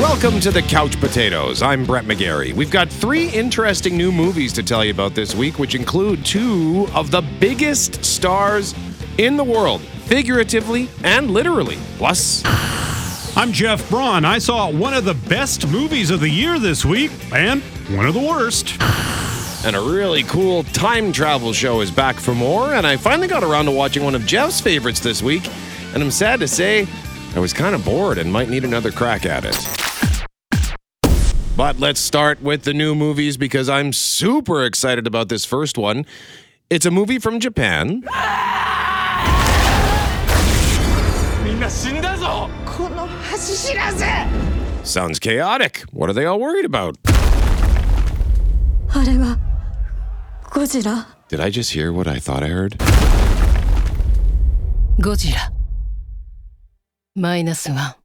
Welcome to the Couch Potatoes. I'm Brett McGarry. We've got three interesting new movies to tell you about this week, which include two of the biggest stars in the world, figuratively and literally. Plus, I'm Jeff Braun. I saw one of the best movies of the year this week and one of the worst. and a really cool time travel show is back for more. And I finally got around to watching one of Jeff's favorites this week, and I'm sad to say I was kind of bored and might need another crack at it. But let's start with the new movies because I'm super excited about this first one. It's a movie from Japan. Sounds chaotic. What are they all worried about? Did I just hear what I thought I heard? Godzilla. Minus one.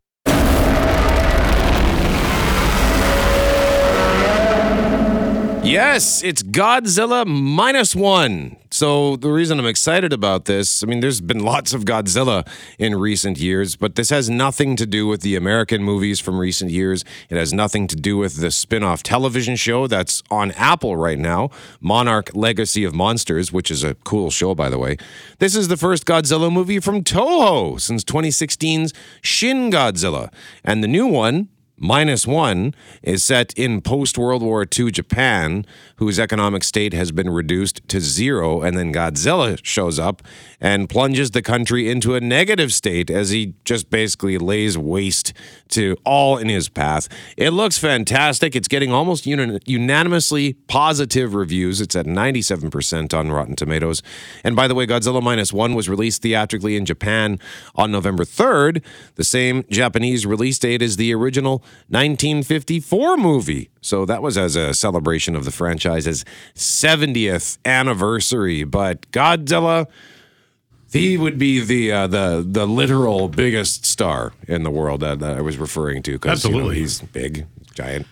Yes, it's Godzilla minus one. So, the reason I'm excited about this, I mean, there's been lots of Godzilla in recent years, but this has nothing to do with the American movies from recent years. It has nothing to do with the spin off television show that's on Apple right now, Monarch Legacy of Monsters, which is a cool show, by the way. This is the first Godzilla movie from Toho since 2016's Shin Godzilla. And the new one, Minus One is set in post World War II Japan, whose economic state has been reduced to zero. And then Godzilla shows up and plunges the country into a negative state as he just basically lays waste to all in his path. It looks fantastic. It's getting almost unanimously positive reviews. It's at 97% on Rotten Tomatoes. And by the way, Godzilla Minus One was released theatrically in Japan on November 3rd, the same Japanese release date as the original 1954 movie. So that was as a celebration of the franchise's 70th anniversary. But Godzilla, he would be the uh, the the literal biggest star in the world that, that I was referring to. 'cause, you know, Absolutely. he's big, giant.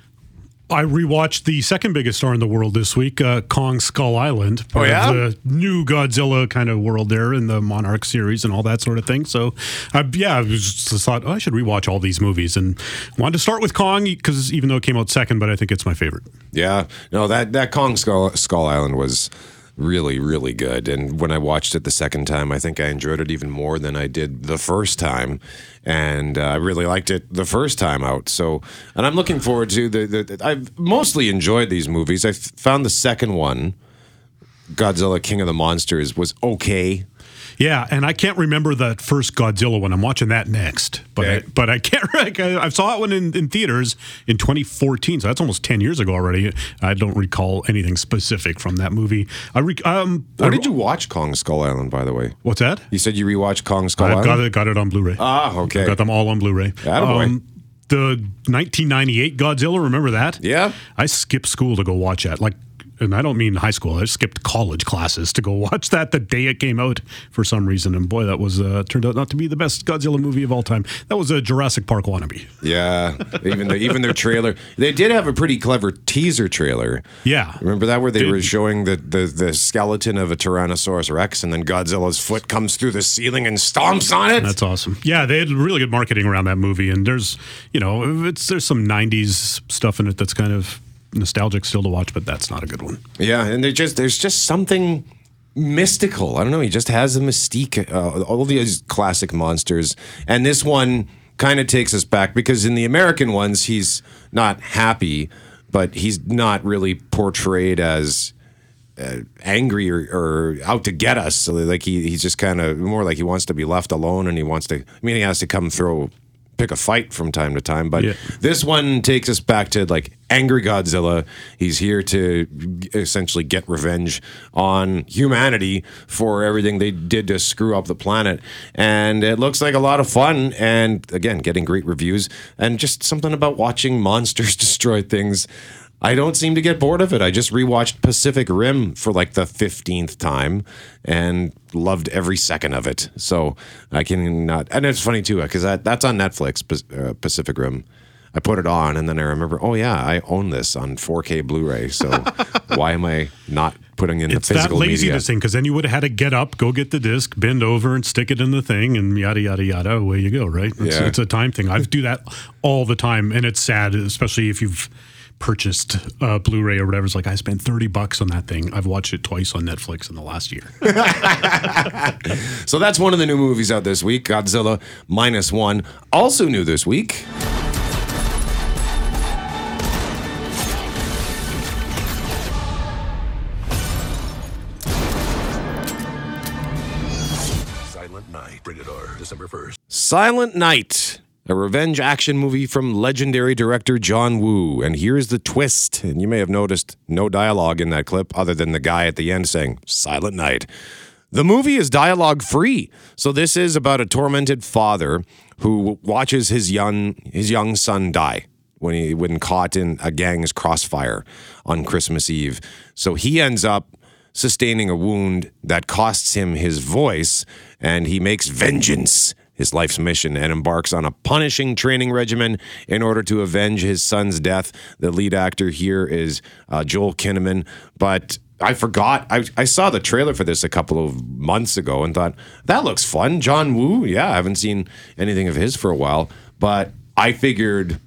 I rewatched the second biggest star in the world this week, uh, Kong Skull Island. part Oh, yeah? of the new Godzilla kind of world there in the Monarch series and all that sort of thing. So, uh, yeah, I just thought oh, I should rewatch all these movies and wanted to start with Kong because even though it came out second, but I think it's my favorite. Yeah, no that that Kong Skull, Skull Island was really really good, and when I watched it the second time, I think I enjoyed it even more than I did the first time, and uh, I really liked it the first time out. So, and I'm looking forward to the. the I've mostly enjoyed these movies. I found the second one, Godzilla King of the Monsters, was okay. Yeah, and I can't remember that first Godzilla one. I'm watching that next, but I, but I can't. Like, I, I saw it one in, in theaters in 2014, so that's almost 10 years ago already. I don't recall anything specific from that movie. I re, um, Where I- did you watch Kong Skull Island, by the way? What's that? You said you rewatched Kong Skull I've Island. got it. Got it on Blu-ray. Ah, okay. Got them all on Blu-ray. Um, the 1998 Godzilla. Remember that? Yeah. I skipped school to go watch that. Like, and I don't mean high school. I skipped college classes to go watch that the day it came out for some reason. And boy, that was uh, turned out not to be the best Godzilla movie of all time. That was a Jurassic Park wannabe. Yeah, even the, even their trailer. They did have a pretty clever teaser trailer. Yeah. Remember that where they Did- were showing the, the the skeleton of a Tyrannosaurus Rex, and then Godzilla's foot comes through the ceiling and stomps on it. That's awesome. Yeah, they had really good marketing around that movie, and there's, you know, it's there's some '90s stuff in it that's kind of nostalgic still to watch, but that's not a good one. yeah, and just there's just something mystical. I don't know. He just has a mystique. Uh, all these classic monsters, and this one kind of takes us back because in the American ones, he's not happy, but he's not really portrayed as. Uh, angry or, or out to get us. So like he he's just kind of more like he wants to be left alone and he wants to. I mean, he has to come throw pick a fight from time to time. But Yeah. this one takes us back to like angry Godzilla. He's here to essentially get revenge on humanity for everything they did to screw up the planet. And it looks like a lot of fun. And again, getting great reviews and just something about watching monsters destroy things. I don't seem to get bored of it. I just rewatched Pacific Rim for like the 15th time and loved every second of it. So I can not, and it's funny too, because that, that's on Netflix, uh, Pacific Rim. I put it on and then I remember, oh yeah, I own this on 4K Blu ray. So why am I not putting in It's the that physical laziness media. thing because then you would have had to get up, go get the disc, bend over, and stick it in the thing, and yada yada yada. Away you go, right? It's, Yeah. it's a time thing. I do that all the time, and it's sad, especially if you've purchased uh, Blu-ray or whatever. It's like I spent thirty bucks on that thing. I've watched it twice on Netflix in the last year. So that's one of the new movies out this week Godzilla Minus One. Also new this week. Silent Night, rated R, December 1st. Silent Night, a revenge action movie from legendary director John Woo. And here's the twist. And you may have noticed no dialogue in that clip other than the guy at the end saying, Silent Night. The movie is dialogue free. So this is about a tormented father who watches his young his young son die when he when caught in a gang's crossfire on Christmas Eve. So he ends up sustaining a wound that costs him his voice, and he makes vengeance his life's mission and embarks on a punishing training regimen in order to avenge his son's death. The lead actor here is uh, Joel Kinnaman, but I forgot. I, I saw the trailer for this a couple of months ago and thought, that looks fun. John Woo, yeah, I haven't seen anything of his for a while, but I figured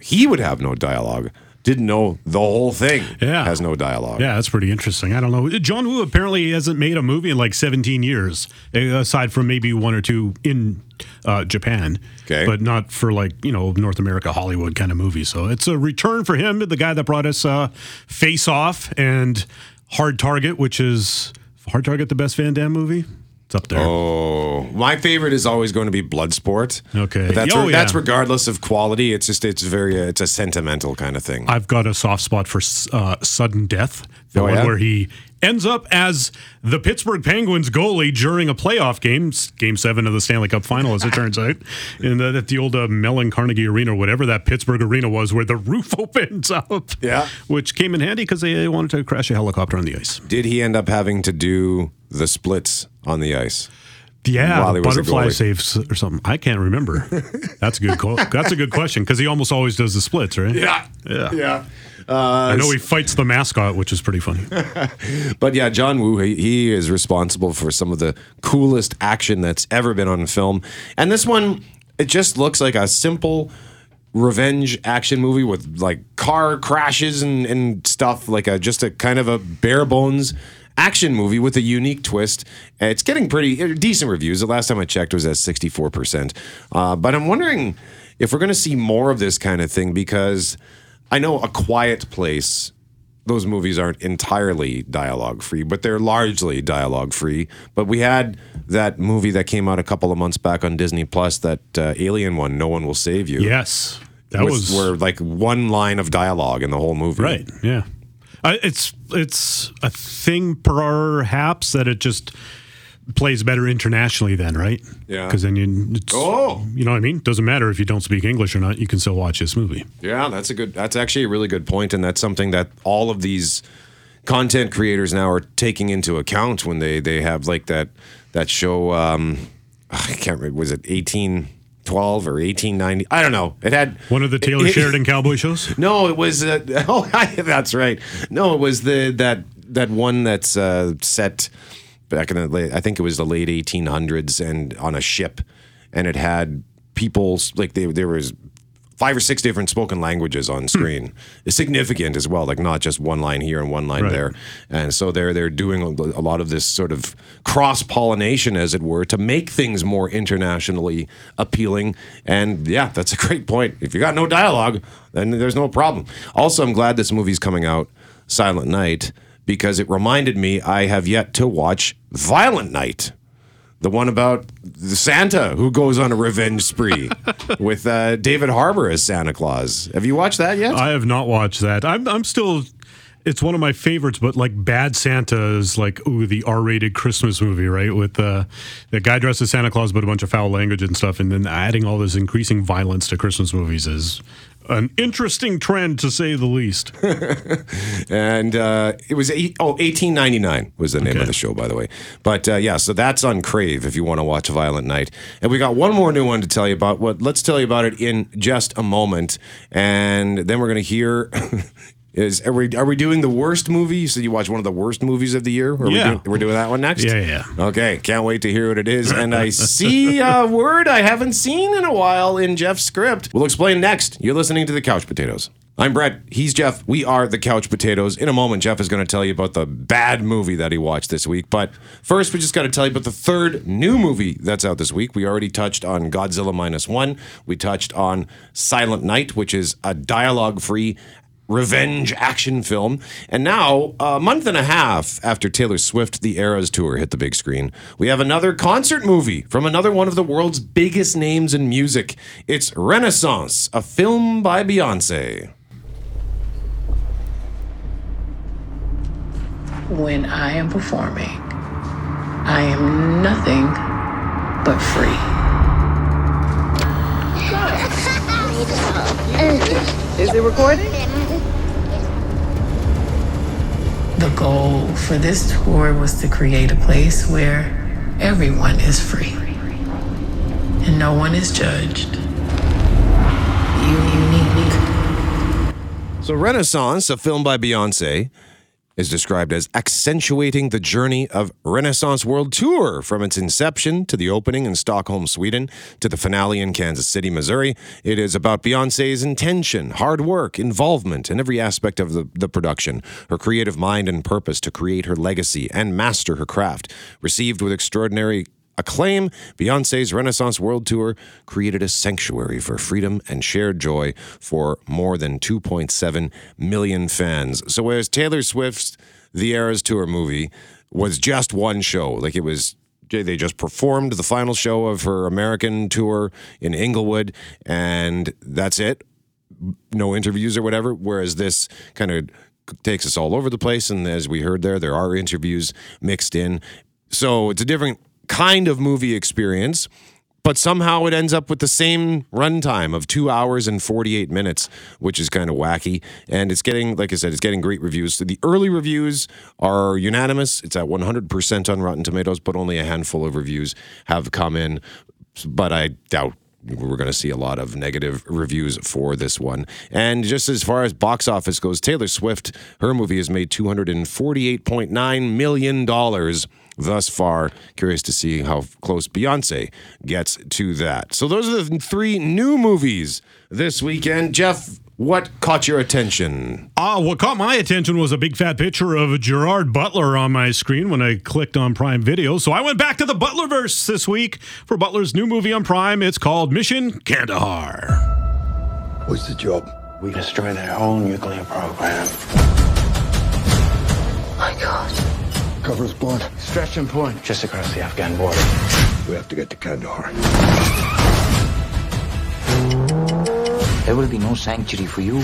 he would have no dialogue. Didn't know the whole thing Yeah. has no dialogue. Yeah, that's pretty interesting. I don't know. John Woo apparently hasn't made a movie in like 17 years, eh, aside from maybe one or two in uh, Japan. Okay. But not for like, you know, North America, Hollywood kind of movie. So it's a return for him, the guy that brought us uh, Face Off and Hard Target, which is Hard Target the best Van Damme movie? It's up there. Oh, my favorite is always going to be Bloodsport. Okay. But that's Oh, that's yeah. regardless of quality. It's just it's very uh, it's a sentimental kind of thing. I've got a soft spot for uh, sudden death, the Oh, one yeah? where he ends up as the Pittsburgh Penguins goalie during a playoff game, Game Seven of the Stanley Cup Final, as it turns out, in the, at the old uh, Mellon Carnegie Arena, or whatever that Pittsburgh arena was, where the roof opens up. Yeah. which came in handy because they wanted to crash a helicopter on the ice. Did he end up having to do the splits on the ice? Yeah, While he was a butterfly saves or something. I can't remember. That's a good. Co- that's a good question because he almost always does the splits, right? Yeah, Yeah. yeah. I know he fights the mascot, which is pretty funny. But yeah, John Woo, he, he is responsible for some of the coolest action that's ever been on film. And this one, it just looks like a simple revenge action movie with like car crashes and, and stuff, like a just a kind of a bare bones action movie with a unique twist. Uh, It's getting pretty uh, decent reviews. The last time I checked was at 64%. Uh, but I'm wondering if we're going to see more of this kind of thing because I know A Quiet Place those movies aren't entirely dialogue free, but they're largely dialogue free. But we had that movie that came out a couple of months back on Disney Plus, that uh, Alien one, No One Will Save You. Yes, that was where like one line of dialogue in the whole movie. Right. Yeah. I, it's it's a thing perhaps that it just plays better internationally then, right? Yeah. Because then you it's, Oh. you know what I mean. Doesn't matter if you don't speak English or not. You can still watch this movie. Yeah, that's a good. That's actually a really good point, and that's something that all of these content creators now are taking into account when they they have like that that show. Um, I can't remember. Was it eighteen twelve or eighteen ninety? I don't know. It had One of the Taylor it- Sheridan cowboy shows. No, it was. Uh, oh, that's right. No, it was the that that one that's uh, set back in the late. I think it was the late 1800s, and on a ship, and it had people like they, there was five or six different spoken languages on screen. Hmm. It's significant as well, like not just one line here and one line Right. there. And so they're they're doing a a lot of this sort of cross pollination, as it were, to make things more internationally appealing. And yeah, that's a great point. If you got no dialogue, then there's no problem. Also, I'm glad this movie's coming out, Silent Night, because it reminded me I have yet to watch Violent Night. The one about Santa who goes on a revenge spree with uh, David Harbour as Santa Claus. Have you watched that yet? I have not watched that. I'm I'm still. It's one of my favorites, but like Bad Santa is like ooh the R-rated Christmas movie, right? With uh, the guy dressed as Santa Claus, but a bunch of foul language and stuff, and then adding all this increasing violence to Christmas movies is an interesting trend to say the least. and uh, it was eight, oh 1899 was the name Okay. of the show by the way but uh, yeah so that's on crave if you want to watch violent night and we got one more new one to tell you about what let's tell you about it in just a moment and then we're going to hear is are we are we doing the worst movie? You said you watched one of the worst movies of the year. Are we Yeah. doing, we're doing that one next. Yeah, yeah. Okay, can't wait to hear what it is. And I see a word I haven't seen in a while in Jeff's script. We'll explain next. You're listening to the Couch Potatoes. I'm Brett. He's Jeff. We are the Couch Potatoes. In a moment, Jeff is going to tell you about the bad movie that he watched this week. But first, we just got to tell you about the third new movie that's out this week. We already touched on Godzilla Minus One. We touched on Silent Night, which is a dialogue free revenge action film. And now, a month and a half after Taylor Swift The Eras Tour hit the big screen, we have another concert movie from another one of the world's biggest names in music. It's Renaissance, a film by Beyonce. When I am performing, I am nothing but free. Is it recording? The goal for this tour was to create a place where everyone is free and no one is judged. You unique. So, Renaissance, a film by Beyonce, is described as accentuating the journey of Renaissance World Tour from its inception to the opening in Stockholm, Sweden, to the finale in Kansas City, Missouri. It is about Beyonce's intention, hard work, involvement in every aspect of the, the production, her creative mind and purpose to create her legacy and master her craft. Received with extraordinary acclaim, Beyonce's Renaissance World Tour created a sanctuary for freedom and shared joy for more than 2.7 million fans. So, whereas Taylor Swift's The Eras Tour movie was just one show, like it was. They just performed the final show of her American tour in Inglewood, and that's it no interviews or whatever. Whereas this kind of takes us all over the place. And as we heard there, there are interviews mixed in. So it's a different kind of movie experience. But somehow it ends up with the same runtime of two hours and 48 minutes, which is kind of wacky. And it's getting, like I said, it's getting great reviews. So the early reviews are unanimous. It's at 100% on Rotten Tomatoes, but only a handful of reviews have come in. But I doubt we're going to see a lot of negative reviews for this one. And just as far as box office goes, Taylor Swift, her movie has made $248.9 million thus far. Curious to see how close Beyonce gets to that. So those are the three new movies this weekend. Jeff, what caught your attention? Ah, what caught my attention was a big fat picture of Gerard Butler on my screen when I clicked on Prime Video. So I went back to the Butlerverse this week for Butler's new movie on Prime. It's called Mission Kandahar. What's the job? We destroy their whole nuclear program. My God. Cover us, Blunt. Stretching point just across the Afghan border. We have to get to Kandahar. There will be no sanctuary for you.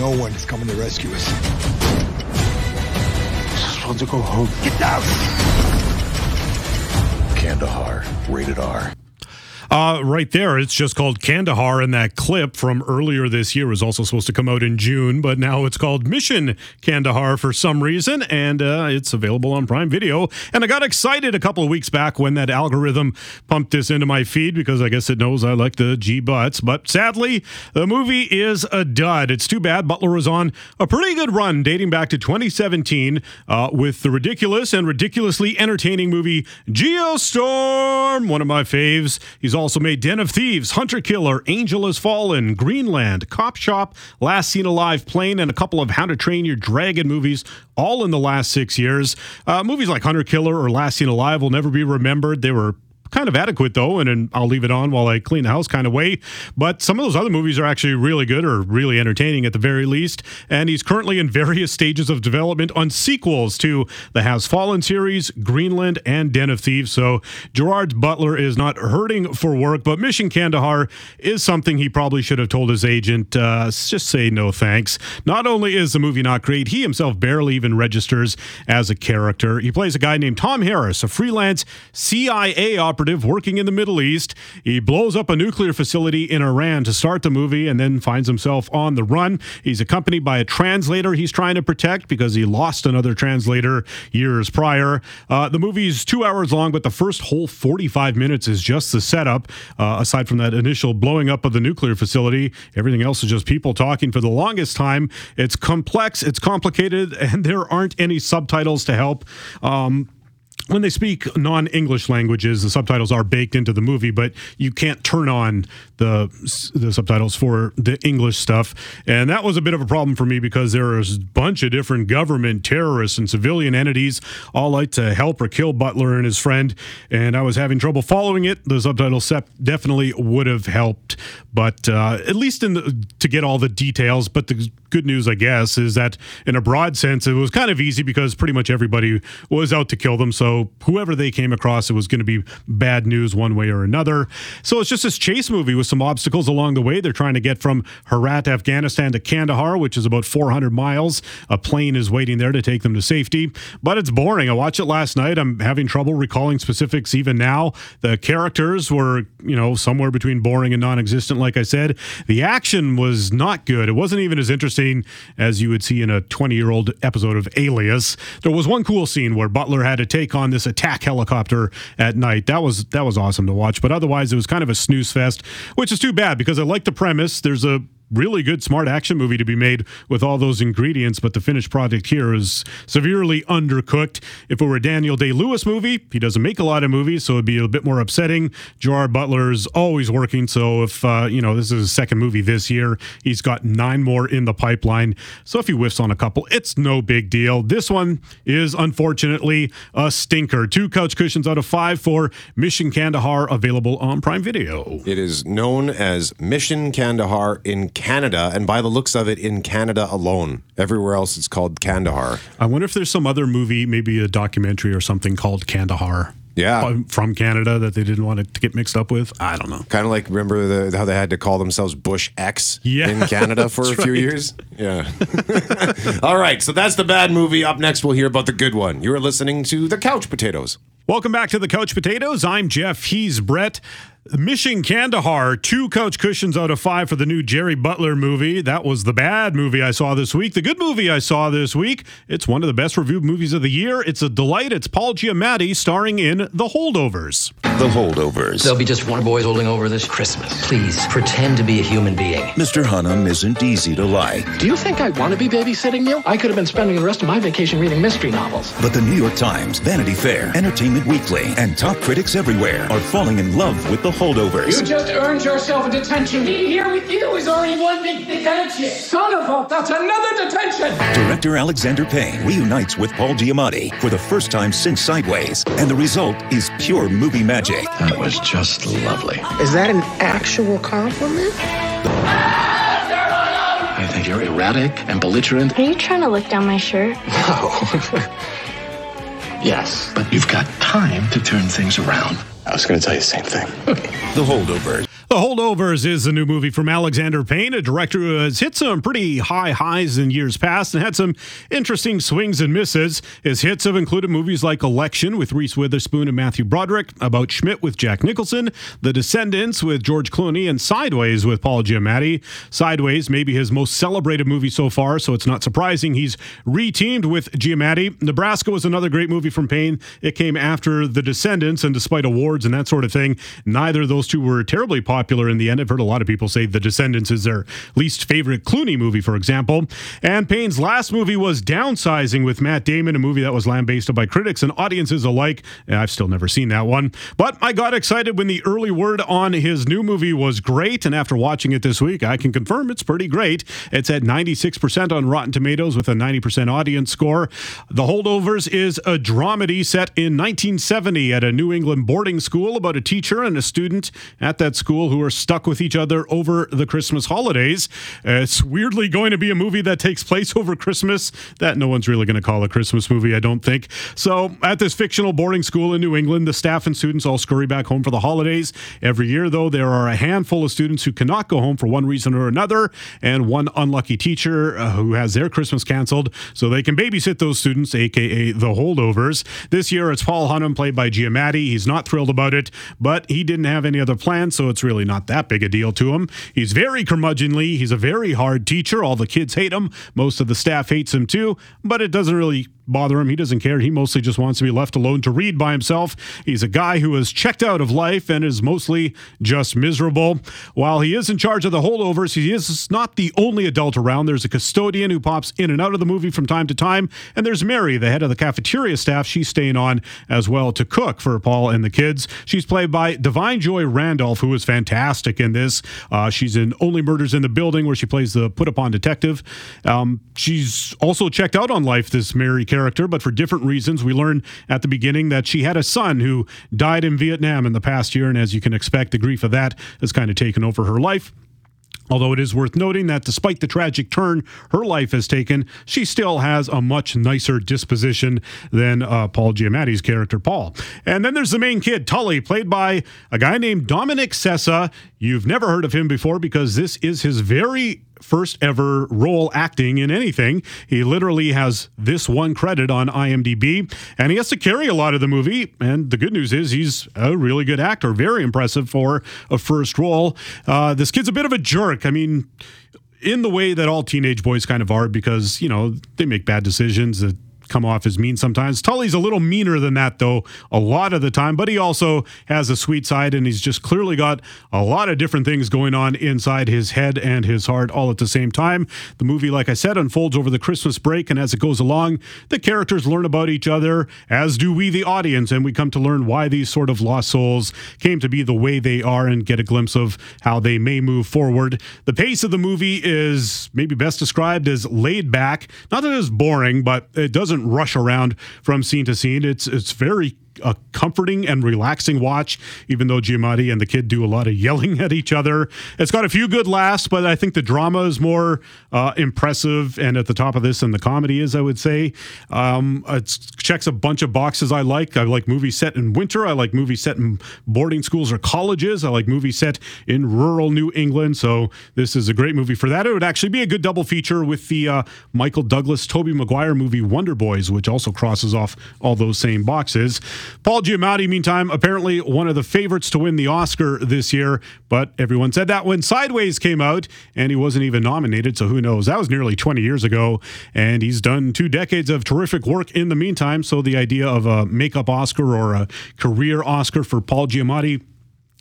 No one is coming to rescue us. Just want to go home. Get down! Kandahar, rated R. Uh, right there, it's just called Kandahar, and that clip from earlier this year was also supposed to come out in June, but now it's called Mission Kandahar for some reason, and uh, it's available on Prime Video. And I got excited a couple of weeks back when that algorithm pumped this into my feed because I guess it knows I like the G butts. But sadly, the movie is a dud. It's too bad. Butler was on a pretty good run dating back to 2017 uh, with the ridiculous and ridiculously entertaining movie Geostorm, one of my faves. He's also made Den of Thieves, Hunter Killer, Angel Has Fallen, Greenland, Cop Shop, Last Seen Alive, Plane, and a couple of How to Train Your Dragon movies, all in the last six years. Uh, movies like Hunter Killer or Last Seen Alive will never be remembered. They were kind of adequate though, and, and I'll leave it on while I clean the house kind of way. But some of those other movies are actually really good or really entertaining at the very least. And he's currently in various stages of development on sequels to the Has Fallen series, Greenland, and Den of Thieves. So Gerard Butler is not hurting for work, but Mission Kandahar is something he probably should have told his agent. Uh, just say no thanks. Not only is the movie not great, he himself barely even registers as a character. He plays a guy named Tom Harris, a freelance CIA operative operative working in the Middle East. He blows up a nuclear facility in Iran to start the movie and then finds himself on the run. He's accompanied by a translator he's trying to protect because he lost another translator years prior. Uh, the movie's two hours long, but the first whole 45 minutes is just the setup. Uh, aside from that initial blowing up of the nuclear facility, everything else is just people talking for the longest time. It's complex, it's complicated, and there aren't any subtitles to help. Um, when they speak non-English languages, the subtitles are baked into the movie, but you can't turn on the the subtitles for the English stuff, and that was a bit of a problem for me because there is a bunch of different government terrorists and civilian entities all like to help or kill Butler and his friend, and I was having trouble following it. The subtitles definitely would have helped, but uh, at least in the, to get all the details. But the good news, I guess, is that in a broad sense, it was kind of easy because pretty much everybody was out to kill them. So whoever they came across, it was going to be bad news one way or another. So it's just this chase movie with some obstacles along the way. They're trying to get from Herat, Afghanistan to Kandahar, which is about 400 miles. A plane is waiting there to take them to safety, but it's boring. I watched it last night. I'm having trouble recalling specifics even now. The characters were, you know, somewhere between boring and non existent, like I said. The action was not good. It wasn't even as interesting as you would see in a 20 year old episode of Alias. There was one cool scene where Butler had to take on this attack helicopter at night. That was that was awesome to watch. But otherwise, it was kind of a snooze fest, which is too bad because I like the premise. There's a really good, smart action movie to be made with all those ingredients, but the finished product here is severely undercooked. If it were a Daniel Day Lewis movie, he doesn't make a lot of movies, so it'd be a bit more upsetting. Gerard Butler's always working, so if, uh, you know, this is his second movie this year, he's got nine more in the pipeline. So if he whiffs on a couple, it's no big deal. This one is unfortunately a stinker. Two couch cushions out of five for Mission Kandahar, available on Prime Video. It is known as Mission Kandahar in Canada, and by the looks of it, in Canada alone. Everywhere else, it's called Kandahar. I wonder if there's some other movie, maybe a documentary or something called Kandahar. Yeah, from Canada that they didn't want it to get mixed up with. I don't know. Kind of like remember the, how they had to call themselves Bush X yeah, in Canada for a few right. years. Yeah. All right, so that's the bad movie. Up next, we'll hear about the good one. You are listening to the Couch Potatoes. Welcome back to the Couch Potatoes. I'm Jeff. He's Brett. Mission Kandahar, two couch cushions out of five for the new Jerry Butler movie. That was the bad movie I saw this week. The good movie I saw this week. It's one of the best reviewed movies of the year. It's a delight. It's Paul Giamatti starring in The Holdovers. The Holdovers. There'll be just one boy holding over this Christmas. Please pretend to be a human being. Mr. Hunham isn't easy to like. Do you think I want to be babysitting you? I could have been spending the rest of my vacation reading mystery novels. But the New York Times, Vanity Fair, Entertainment Weekly, and top critics everywhere are falling in love with The holdovers. You just earned yourself a detention. Being here with you is already one big detention. Son of a, that's another detention. Director Alexander Payne reunites with Paul Giamatti for the first time since Sideways, and the result is pure movie magic. That was just lovely. Is that an actual compliment? I think you're erratic and belligerent. Are you trying to look down my shirt? No. yes, but you've got time to turn things around. I was going to tell you the same thing. the holdovers. The Holdovers is a new movie from Alexander Payne, a director who has hit some pretty high highs in years past and had some interesting swings and misses. His hits have included movies like Election with Reese Witherspoon and Matthew Broderick, About Schmidt with Jack Nicholson, The Descendants with George Clooney, and Sideways with Paul Giamatti. Sideways may be his most celebrated movie so far, so it's not surprising he's reteamed with Giamatti. Nebraska was another great movie from Payne. It came after The Descendants, and despite awards and that sort of thing, neither of those two were terribly popular popular in the end. I've heard a lot of people say The Descendants is their least favorite Clooney movie, for example. And Payne's last movie was Downsizing with Matt Damon, a movie that was lambasted by critics and audiences alike. Eh, I've still never seen that one. But I got excited when the early word on his new movie was great. And after watching it this week, I can confirm it's pretty great. It's at 96% on Rotten Tomatoes with a 90% audience score. The Holdovers is a dramedy set in 1970 at a New England boarding school about a teacher and a student at that school who are stuck with each other over the Christmas holidays. It's weirdly going to be a movie that takes place over Christmas that no one's really going to call a Christmas movie, I don't think. So, at this fictional boarding school in New England, the staff and students all scurry back home for the holidays. Every year, though, there are a handful of students who cannot go home for one reason or another, and one unlucky teacher uh, who has their Christmas canceled so they can babysit those students, aka the holdovers. This year, it's Paul Hunham, played by Giamatti. He's not thrilled about it, but he didn't have any other plans, so it's really not that big a deal to him. He's very curmudgeonly. He's a very hard teacher. All the kids hate him. Most of the staff hates him too, but it doesn't really bother him. He doesn't care. He mostly just wants to be left alone to read by himself. He's a guy who is checked out of life and is mostly just miserable. While he is in charge of the holdovers, he is not the only adult around. There's a custodian who pops in and out of the movie from time to time, and there's Mary, the head of the cafeteria staff. She's staying on as well to cook for Paul and the kids. She's played by Da'Vine Joy Randolph, who is fantastic in this. Uh, she's in Only Murders in the Building, where she plays the put upon detective. Um, she's also checked out on life, this Mary character, but for different reasons. We learn at the beginning that she had a son who died in Vietnam in the past year, and as you can expect, the grief of that has kind of taken over her life. Although it is worth noting that despite the tragic turn her life has taken, she still has a much nicer disposition than uh, Paul Giamatti's character, Paul. And then there's the main kid, Tully, played by a guy named Dominic Sessa. You've never heard of him before because this is his very first ever role acting in anything. He literally has this one credit on IMDb, and he has to carry a lot of the movie. And the good news is he's a really good actor, very impressive for a first role. Uh, this kid's a bit of a jerk. I mean, in the way that all teenage boys kind of are, because you know they make bad decisions that come off as mean sometimes. Tully's a little meaner than that, though, a lot of the time, but he also has a sweet side, and he's just clearly got a lot of different things going on inside his head and his heart all at the same time. The movie, like I said, unfolds over the Christmas break, and as it goes along, the characters learn about each other, as do we, the audience, and we come to learn why these sort of lost souls came to be the way they are and get a glimpse of how they may move forward. The pace of the movie is maybe best described as laid back. Not that it's boring, but it doesn't rush around from scene to scene. It's it's very a comforting and relaxing watch, even though Giamatti and the kid do a lot of yelling at each other. It's got a few good laughs, but I think the drama is more uh, impressive and at the top of this than the comedy is, I would say. Um, it checks a bunch of boxes I like. I like movies set in winter. I like movies set in boarding schools or colleges. I like movies set in rural New England. So this is a great movie for that. It would actually be a good double feature with the uh, Michael Douglas, Tobey Maguire movie Wonder Boys, which also crosses off all those same boxes. Paul Giamatti, meantime, apparently one of the favorites to win the Oscar this year, but everyone said that when Sideways came out and he wasn't even nominated, so who knows? That was nearly 20 years ago, and he's done two decades of terrific work in the meantime, so the idea of a makeup Oscar or a career Oscar for Paul Giamatti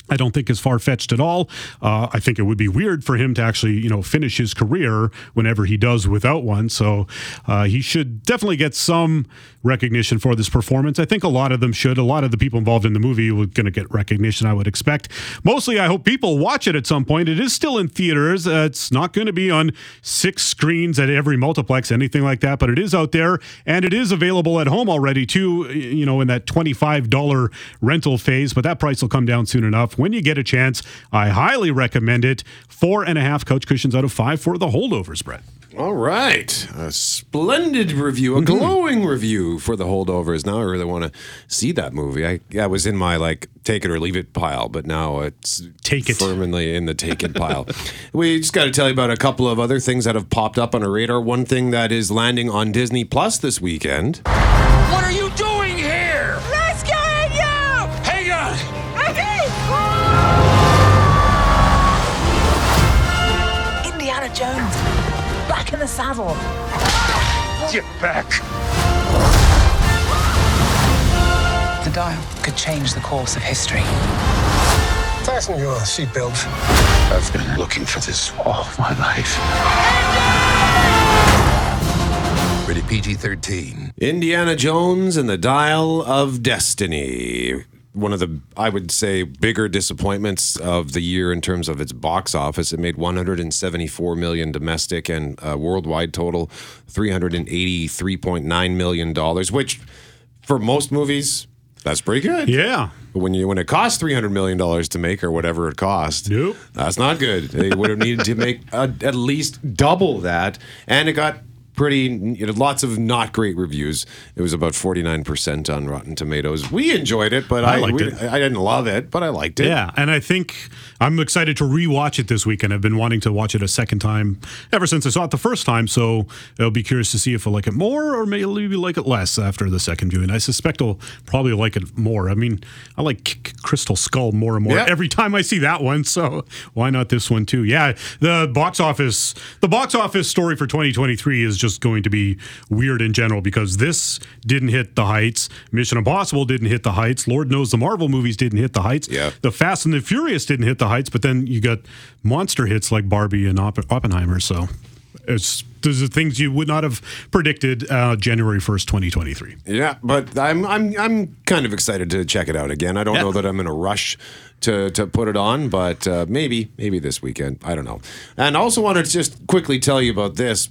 I don't think is far fetched at all. Uh, I think it would be weird for him to actually, you know, finish his career whenever he does without one. So uh, he should definitely get some recognition for this performance. I think a lot of them should. A lot of the people involved in the movie are going to get recognition, I would expect. Mostly, I hope people watch it at some point. It is still in theaters. Uh, it's not going to be on six screens at every multiplex, anything like that, but it is out there and it is available at home already, too, you know, in that $25 rental phase. But that price will come down soon enough. When you get a chance, I highly recommend it. Four and a half couch cushions out of five for the holdovers, Brett. All right. A splendid review, a mm-hmm. glowing review for the holdovers. Now I really want to see that movie. I, I was in my like take it or leave it pile, but now it's take it firmly in the take it pile. we just got to tell you about a couple of other things that have popped up on our radar. One thing that is landing on Disney Plus this weekend. What are you the saddle. Get back! The dial could change the course of history. Fasten your seatbelts. I've been looking for this all my life. Rated PG 13. Indiana Jones and the Dial of Destiny. One of the, I would say, bigger disappointments of the year in terms of its box office. It made 174 million domestic and uh, worldwide total 383.9 million dollars, which for most movies That's pretty good. Yeah. But when you when it costs three hundred million dollars to make or whatever it cost, nope. that's not good. They would have needed to make a, at least double that, and it got pretty you know, lots of not great reviews. It was about forty nine percent on Rotten Tomatoes. We enjoyed it, but I I, liked we- it. I didn't love it, but I liked it. Yeah, and I think I'm excited to rewatch it this weekend. I've been wanting to watch it a second time ever since I saw it the first time, so I'll be curious to see if I like it more or maybe like it less after the second viewing. I suspect I'll probably like it more. I mean, I like Crystal Skull more and more Yeah. every time I see that one, so why not this one too? Yeah, the box office, the box office story for 2023 is just going to be weird in general because this didn't hit the heights. Mission Impossible didn't hit the heights. Lord knows the Marvel movies didn't hit the heights. Yeah. The Fast and the Furious didn't hit the heights, but then you got monster hits like Barbie and Oppen- Oppenheimer. So it's those are things you would not have predicted uh, January 1st, 2023. Yeah, but I'm I'm I'm kind of excited to check it out again. I don't Yeah. know that I'm in a rush to to put it on, but uh, maybe maybe this weekend. I don't know. And I also wanted to just quickly tell you about this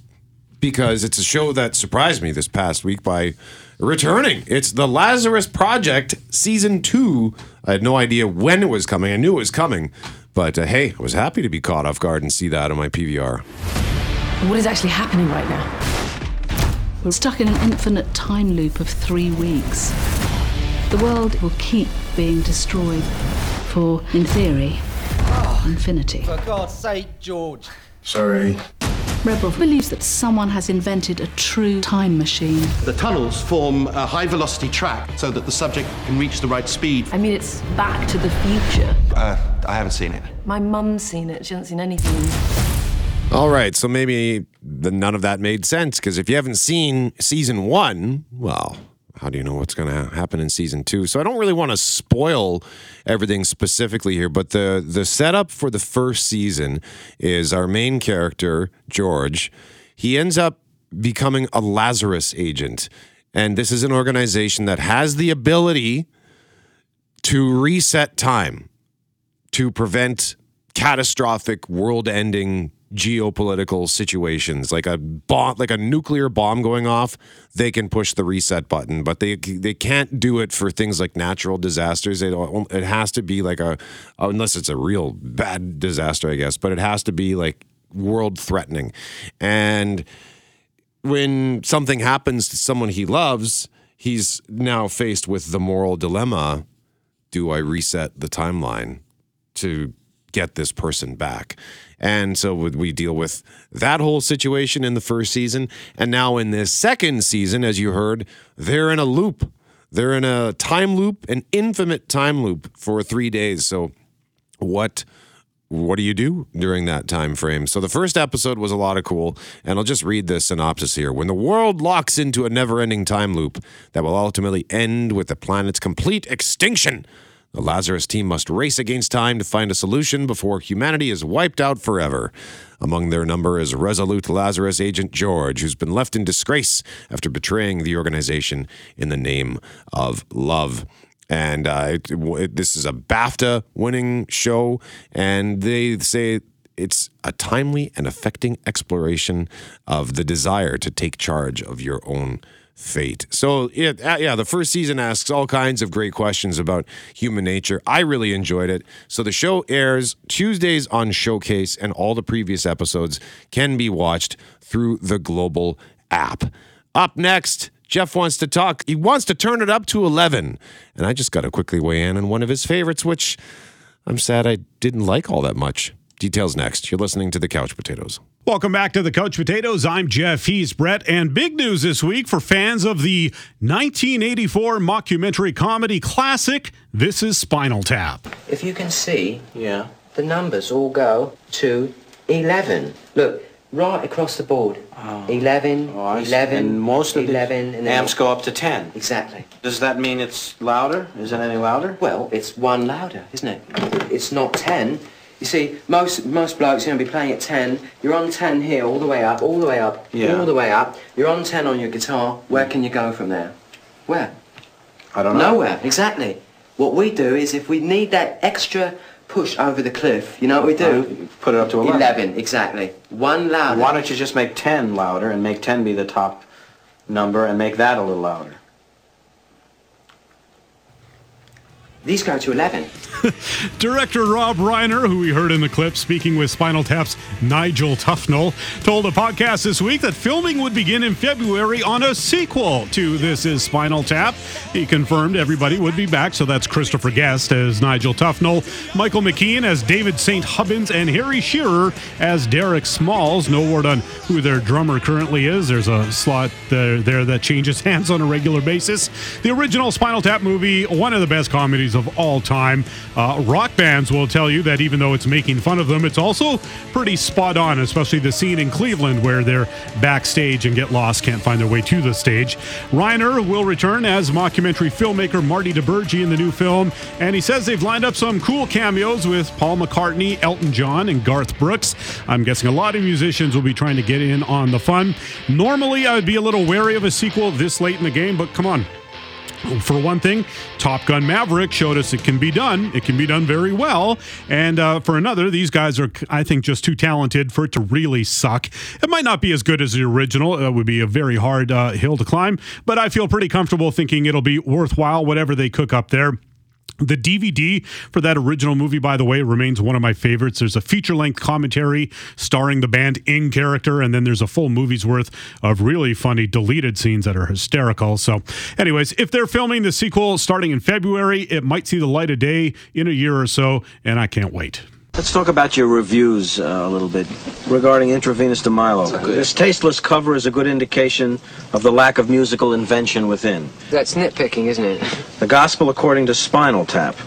because it's a show that surprised me this past week by returning. It's the Lazarus Project season two. I had no idea when it was coming. I knew it was coming, but uh, hey, I was happy to be caught off guard and see that on my PVR. What is actually happening right now? We're stuck in an infinite time loop of three weeks. The world will keep being destroyed for, in theory, infinity. For God's sake, George. Sorry. Rebrov believes that someone has invented a true time machine. The tunnels form a high velocity track so that the subject can reach the right speed. I mean, it's back to the future. Uh, I haven't seen it. My mum's seen it. She hasn't seen anything. All right, so maybe the, none of that made sense because if you haven't seen season one, well, how do you know what's going to happen in season two? So I don't really want to spoil everything specifically here, but the the setup for the first season is our main character George. He ends up becoming a Lazarus agent, and this is an organization that has the ability to reset time to prevent catastrophic world-ending geopolitical situations like a bomb like a nuclear bomb going off they can push the reset button but they they can't do it for things like natural disasters it, it has to be like a unless it's a real bad disaster i guess but it has to be like world threatening and when something happens to someone he loves he's now faced with the moral dilemma do I reset the timeline to get this person back? And so we deal with that whole situation in the first season. And now in this second season, as you heard, they're in a loop. They're in a time loop, an infinite time loop for three days. So what what do you do during that time frame? So the first episode was a lot of cool, and I'll just read the synopsis here. When the world locks into a never-ending time loop that will ultimately end with the planet's complete extinction, the Lazarus team must race against time to find a solution before humanity is wiped out forever. Among their number is resolute Lazarus agent George, who's been left in disgrace after betraying the organization in the name of love and uh, it, it, this is a BAFTA winning show, and they say it's a timely and affecting exploration of the desire to take charge of your own fate. So yeah, uh, yeah, the first season asks all kinds of great questions about human nature. I really enjoyed it. So the show airs Tuesdays on Showcase, and all the previous episodes can be watched through the Global app. Up next. Jeff wants to talk. He wants to turn it up to 11. And I just got to quickly weigh in on one of his favorites, which I'm sad I didn't like all that much. Details next. You're listening to The Couch Potatoes. Welcome back to the Couch Potatoes. I'm Jeff. He's Brett. And big news this week for fans of the 1984 mockumentary comedy classic, This is Spinal Tap. If you can see, yeah, the numbers all go to 11. Look, right across the board. 11, I see. 11, And most of the 11, and amps go up to 10. Exactly. Does that mean it's louder? Is it any louder? Well, it's one louder, isn't it? It's not 10. You see, most most blokes are going to be playing at 10. You're on 10 here, all the way up, all the way up, Yeah. all the way up. You're on 10 on your guitar. Where can you go from there? Where? I don't know. Nowhere, exactly. What we do is if we need that extra push over the cliff, you know what we do? Oh, put it up to 11. 11, exactly. One louder. Why don't you just make 10 louder and make 10 be the top number and make that a little louder? These go to 11. Director Rob Reiner, who we heard in the clip speaking with Spinal Tap's Nigel Tufnell, told a podcast this week that filming would begin in February on a sequel to This Is Spinal Tap. He confirmed everybody would be back, so that's Christopher Guest as Nigel Tufnell, Michael McKean as David St. Hubbins, and Harry Shearer as Derek Smalls. No word on who their drummer currently is. There's a slot there, there that changes hands on a regular basis. The original Spinal Tap movie, one of the best comedies of all time. Uh, rock bands will tell you that even though it's making fun of them, it's also pretty spot on, especially the scene in Cleveland where they're backstage and get lost, can't find their way to the stage. Reiner will return as mockumentary filmmaker Marty DiBergi in the new film, and he says they've lined up some cool cameos with Paul McCartney, Elton John, and Garth Brooks. I'm guessing a lot of musicians will be trying to get in on the fun. Normally, I would be a little wary of a sequel this late in the game, but come on. For one thing, Top Gun Maverick showed us it can be done. It can be done very well. And uh, for another, these guys are, I think, just too talented for it to really suck. It might not be as good as the original. It would be a very hard uh, hill to climb, but I feel pretty comfortable thinking it'll be worthwhile, whatever they cook up there. The DVD for that original movie, by the way, remains one of my favorites. There's a feature length commentary starring the band in character, and then there's a full movie's worth of really funny deleted scenes that are hysterical. So, anyways, if they're filming the sequel starting in February, it might see the light of day in a year or so, and I can't wait. Let's talk about your reviews uh, a little bit regarding Intravenus de Milo. This tasteless cover is a good indication of the lack of musical invention within. That's nitpicking, isn't it? The Gospel according to Spinal Tap.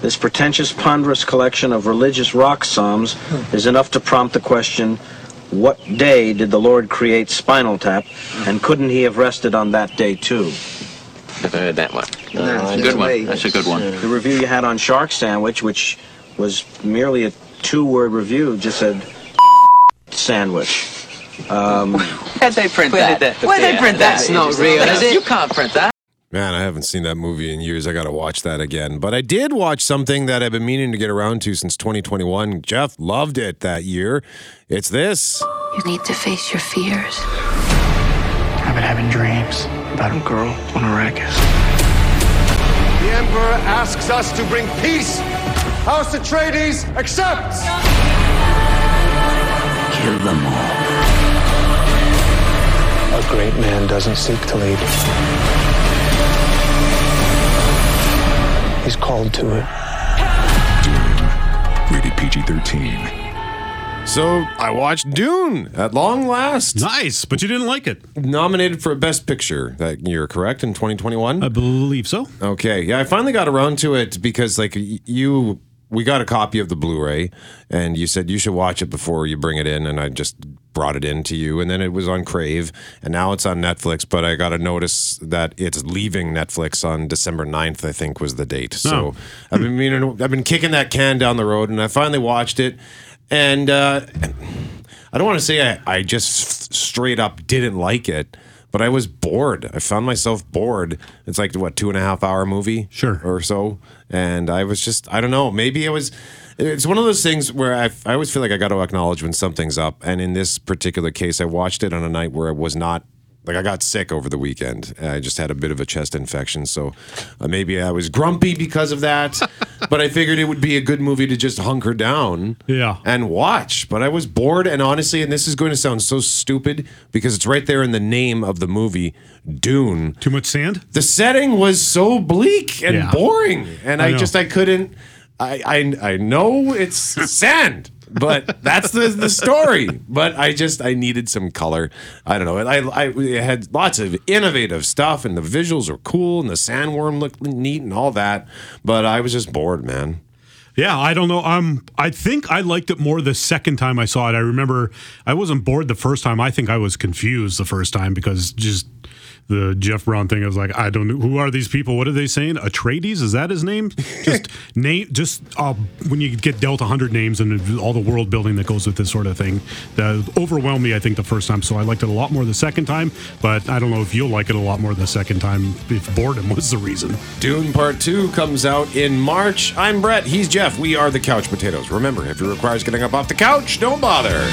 This pretentious, ponderous collection of religious rock psalms is enough to prompt the question what day did the Lord create Spinal Tap, and couldn't he have rested on that day too? Never heard that one. Uh, good one. That's a good one. The review you had on Shark Sandwich, which was merely a two-word review, just said sandwich. Um, Where'd they print Where that? did they- Where'd they print that? that's not real, is it? You can't print that. Man, I haven't seen that movie in years. I got to watch that again. But I did watch something that I've been meaning to get around to since 2021. Jeff loved it that year. It's this. You need to face your fears. I've been having dreams about a girl on Arrakis. The Emperor asks us to bring peace. House Atreides accepts. Kill them all. A great man doesn't seek to lead. He's called to it. Rated PG 13. So I watched Dune at long last. Nice, but you didn't like it. Nominated for Best Picture that year, correct? In 2021? I believe so. Okay. Yeah, I finally got around to it because, like, you, we got a copy of the Blu ray and you said you should watch it before you bring it in. And I just brought it in to you. And then it was on Crave and now it's on Netflix. But I got to notice that it's leaving Netflix on December 9th, I think was the date. So Oh. I've been meaning, I've been kicking that can down the road and I finally watched it. And uh, I don't want to say I, I just straight up didn't like it, but I was bored. I found myself bored. It's like what two and a half hour movie, Sure. or so, and I was just I don't know. Maybe it was. It's one of those things where I, I always feel like I got to acknowledge when something's up, and in this particular case, I watched it on a night where I was not. Like I got sick over the weekend. I just had a bit of a chest infection, so uh, maybe I was grumpy because of that. but I figured it would be a good movie to just hunker down Yeah. and watch. But I was bored, and honestly, and this is going to sound so stupid because it's right there in the name of the movie, Dune. Too much sand? The setting was so bleak and Yeah. boring, and I I, know. just I couldn't. I I I know it's sand. But that's the the story. But I just I needed some color. I don't know. I I it had lots of innovative stuff, and the visuals were cool, and the sandworm looked neat, and all that. But I was just bored, man. Yeah, I don't know. Um, I think I liked it more the second time I saw it. I remember I wasn't bored the first time. I think I was confused the first time because just the Jeff Brown thing. I was like, I don't know who are these people. What are they saying? Atreides is that his name? Just name. Just uh, when you get dealt a hundred names and all the world building that goes with this sort of thing, that overwhelmed me. I think the first time, so I liked it a lot more the second time. But I don't know if you'll like it a lot more the second time if boredom was the reason. Dune Part 2 comes out in March. I'm Brett. He's Jeff. We are the Couch Potatoes. Remember, if it requires getting up off the couch, don't bother.